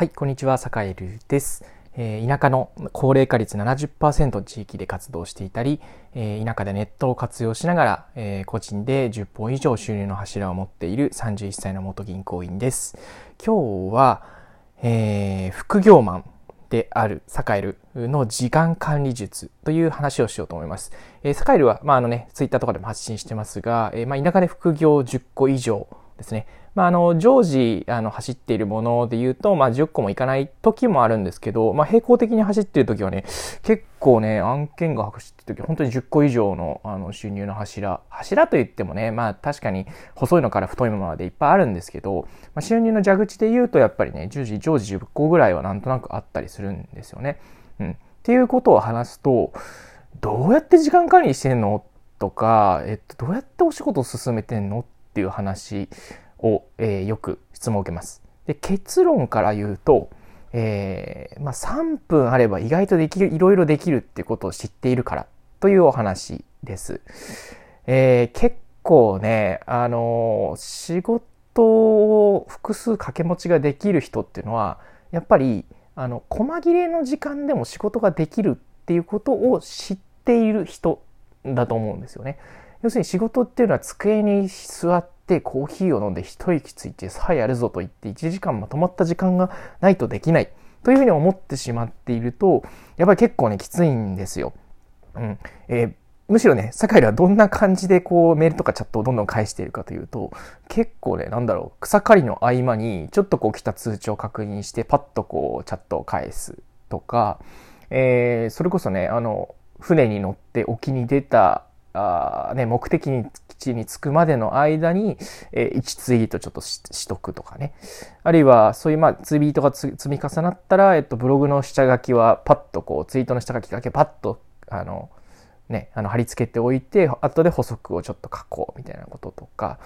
はい、こんにちは、坂井ルです。えー、田舎の高齢化率70%地域で活動していたり、えー、田舎でネットを活用しながら、えー、個人で10本以上収入の柱を持っている31歳の元銀行員です。今日は、え副業マンであるサカエルの時間管理術という話をしようと思います。えサカエルは、まあ、あのね、ツイッターとかでも発信してますが、えまあ、田舎で副業10個以上ですね。まあ、あの、常時、あの、走っているもので言うと、まあ、10個もいかない時もあるんですけど、まあ、並行的に走っている時はね、結構ね、案件が走っている時、本当に10個以上の、あの、収入の柱。柱と言ってもね、まあ、確かに、細いのから太いものまでいっぱいあるんですけど、まあ、収入の蛇口で言うと、やっぱりね、10時、常時10個ぐらいはなんとなくあったりするんですよね。うん。っていうことを話すと、どうやって時間管理してんの？とか、えっと、どうやってお仕事を進めてんの？っていう話を、えー、よく質問を受けます。で結論から言うと、えーまあ、3分あれば意外とできるいろいろできるってことを知っているからというお話です。えー、結構ね、あのー、仕事を複数掛け持ちができる人っていうのはやっぱりあの細切れの時間でも仕事ができるっていうことを知っている人だと思うんですよね。要するに仕事っていうのは机に座ってってコーヒーを飲んで一息ついてさあやるぞと言って1時間まとまった時間がないとできないというふうに思ってしまっているとやっぱり結構ねきついんですよ。うんえーむしろね、酒井はどんな感じでこうメールとかチャットをどんどん返しているかというと、結構ね、なんだろう、草刈りの合間にちょっとこう来た通知を確認してパッとこうチャットを返すとか、えー、それこそね、あの、船に乗って沖に出たあね、目的地に着くまでの間に、えー、1ツイートちょっとししとくとかね。あるいは、そういう、まあ、ツイートが積み重なったら、えっと、ブログの下書きはパッとこう、ツイートの下書きだけパッと、あの、ね、あの貼り付けておいて、後で補足をちょっと書こうみたいなこととか、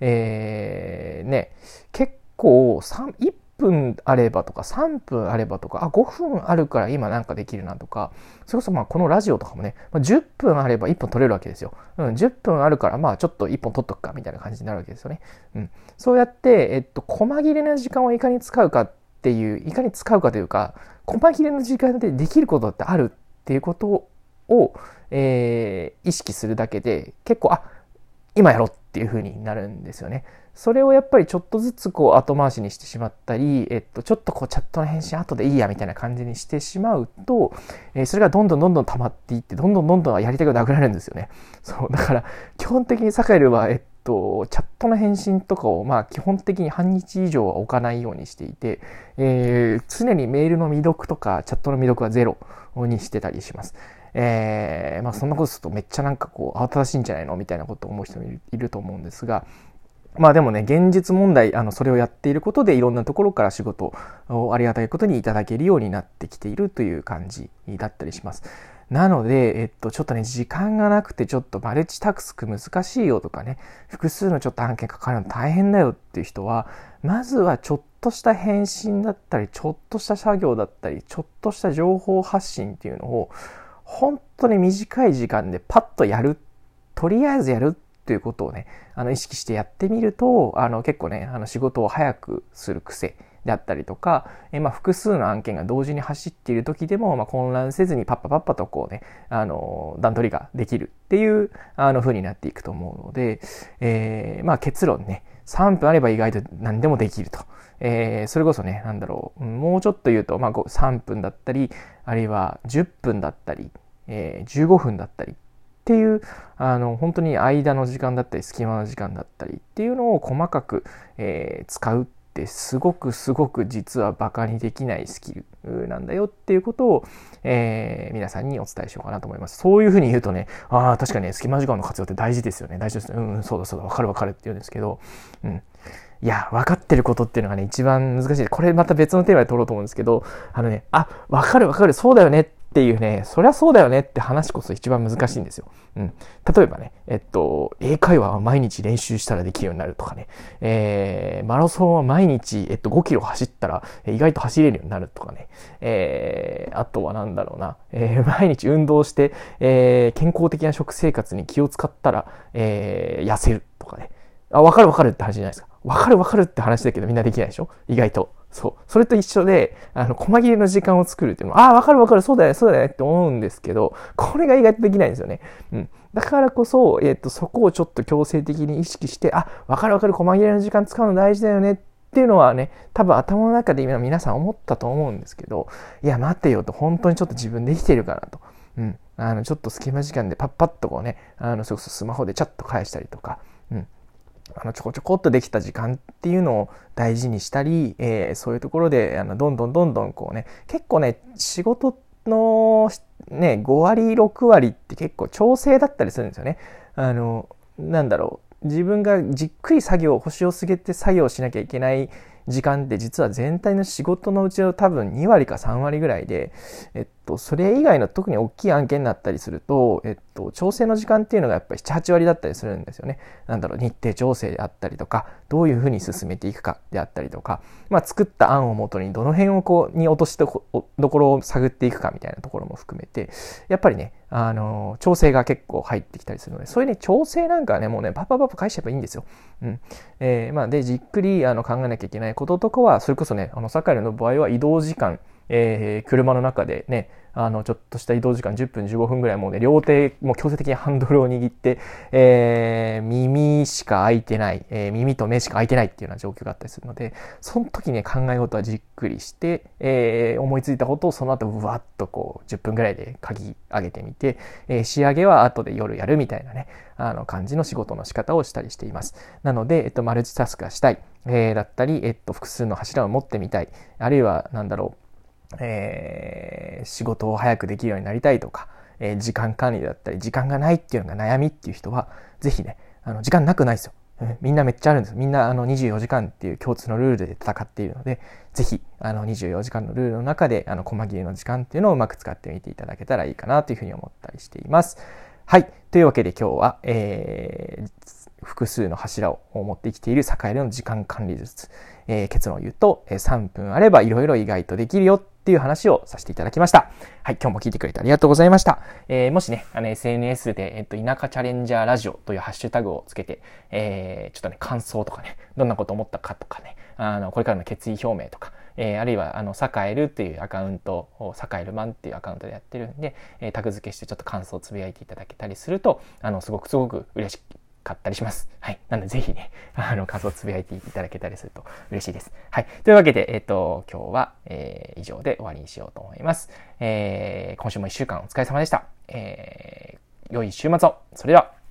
えー、ね、結構1分あればとか3分あればとかあ5分あるから今なんかできるなとかそれこそまあこのラジオとかもね、まあ、10分あれば1本取れるわけですよ、うん、10分あるからまあちょっと1本取っとくかみたいな感じになるわけですよね、うん、そうやって、えっと、細切れな時間をいかに使うかっていういかに使うかというか細切れの時間でできることってあるっていうことを、えー、意識するだけで結構あ今やろうっていう風になるんですよね。それをやっぱりちょっとずつこう後回しにしてしまったり、えっと、ちょっとこうチャットの返信後でいいやみたいな感じにしてしまうと、えー、それがどんどんどんどん溜まっていって、どんどんどんどんやりたくなくなるんですよね。そう、だから基本的にサカエルは、えっと、チャットの返信とかを、まあ基本的に半日以上は置かないようにしていて、えー、常にメールの未読とかチャットの未読はゼロにしてたりします。えー、まあそんなことするとめっちゃなんかこう慌ただしいんじゃないの？みたいなことを思う人もいると思うんですが、まあでもね、現実問題、あの、それをやっていることでいろんなところから仕事をありがたいことにいただけるようになってきているという感じだったりします。なので、えっと、ちょっとね、時間がなくてちょっとマルチタクスク難しいよとかね、複数のちょっと案件かかるの大変だよっていう人は、まずはちょっとした返信だったり、ちょっとした作業だったり、ちょっとした情報発信っていうのを、本当に短い時間でパッとやる。とりあえずやるっということをね、あの意識してやってみると、あの結構ね、あの仕事を早くする癖であったりとか、えまあ、複数の案件が同時に走っている時でも、まあ、混乱せずにパッパパッパとこうね、あの、段取りができるっていう、あの、風になっていくと思うので、えー、まあ結論ね、3分あれば意外と何でもできると。えー、それこそね、なんだろう、もうちょっと言うと、まあ、3分だったり、あるいは10分だったり、えー、15分だったりっていうあの本当に間の時間だったり隙間の時間だったりっていうのを細かく、えー、使うってすごくすごく実はバカにできないスキルなんだよっていうことを、えー、皆さんにお伝えしようかなと思います。そういうふうに言うとね、ああ、確かに、ね、隙間時間の活用って大事ですよね。大事ですね。うん、そうだそうだ、わかるわかるって言うんですけど、うん。いや、分かってることっていうのがね、一番難しい。これまた別のテーマで取ろうと思うんですけど、あのね、あ、わかるわかる、そうだよねっっていうね、そりゃそうだよねって話こそ一番難しいんですよ。うん。例えばね、えっと、英会話は毎日練習したらできるようになるとかね、えー、マラソンは毎日、えっと、5キロ走ったら意外と走れるようになるとかね、えー、あとはなんだろうな、えー、毎日運動して、えー、健康的な食生活に気を使ったら、えー、痩せるとかね。あ、わかるわかるって話じゃないですか。わかるわかるって話だけどみんなできないでしょ？意外と。そう。それと一緒で、あの、細切れの時間を作るっていうのは、ああ、わかるわかる、そうだよね、そうだよねって思うんですけど、これが意外とできないんですよね。うん。だからこそ、えっ、と、そこをちょっと強制的に意識して、あ、わかるわかる、細切れの時間使うの大事だよねっていうのはね、多分頭の中で今皆さん思ったと思うんですけど、いや、待てよと、本当にちょっと自分できてるかなと。うん。あの、ちょっと隙間時間でパッパッとこうね、あの、それこそスマホでチャット返したりとか、うん。あのちょこちょこっとできた時間っていうのを大事にしたり、えー、そういうところであのどんどんどんどんこうね結構ね仕事のね5割6割って結構調整だったりするんですよね。あのなんだろう自分がじっくり作業星を告げて作業しなきゃいけない時間って実は全体の仕事のうちの多分2割か3割ぐらいで、えっと、それ以外の特に大きい案件になったりすると、えっと、調整の時間っていうのがやっぱり7、8割だったりするんですよね。なんだろう、日程調整であったりとか、どういうふうに進めていくかであったりとか、まあ、作った案をもとにどの辺をこう、に落としどころを探っていくかみたいなところも含めて、やっぱりね、あの、調整が結構入ってきたりするので、そういうね、調整なんかはね、もうね、パパパパ返しちゃえばいいんですよ。うん。えー、まあ、で、じっくりあの考えなきゃいけないこととかは、それこそね、あの、サカイの場合は移動時間、えー、車の中でね、あの、ちょっとした移動時間10分15分ぐらいもうね、両手、もう強制的にハンドルを握って、えー、耳しか開いてない、えー、耳と目しか開いてないっていうような状況があったりするので、その時ね、考え事はじっくりして、えー、思いついたことをその後、うわっとこう、10分ぐらいで書き上げてみて、えー、仕上げは後で夜やるみたいなね、あの、感じの仕事の仕方をしたりしています。なので、えっと、マルチタスクがしたい、えー、だったり、えっと、複数の柱を持ってみたい、あるいは、なんだろう、えー、仕事を早くできるようになりたいとか、えー、時間管理だったり、時間がないっていうのが悩みっていう人は、ぜひね、あの、時間なくないですよ。みんなめっちゃあるんです。みんなあの24時間っていう共通のルールで戦っているので、ぜひあの24時間のルールの中であの細切れの時間っていうのをうまく使ってみていただけたらいいかなというふうに思ったりしています。はい。というわけで今日は、えー、複数の柱を持ってきている栄えの時間管理術。えー、結論を言うと、3分あればいろいろ意外とできるよっていう話をさせていただきました。はい、今日も聞いてくれてありがとうございました。えー、もしね、あの SNS で、えっと、田舎チャレンジャーラジオというハッシュタグをつけて、えー、ちょっとね、感想とかね、どんなこと思ったかとかね、あの、これからの決意表明とか、えー、あるいは、あの、サカエルっていうアカウントを、サカエルマンっていうアカウントでやってるんで、えー、タグ付けしてちょっと感想をつぶやいていただけたりすると、あの、すごくすごく嬉しかったりします。はい。なので、ぜひね、あの、感想をつぶやいていただけたりすると嬉しいです。はい。というわけで、えっ、ー、と、今日は、えー、以上で終わりにしようと思います。えー、今週も一週間お疲れ様でした。えー、良い週末を。それでは。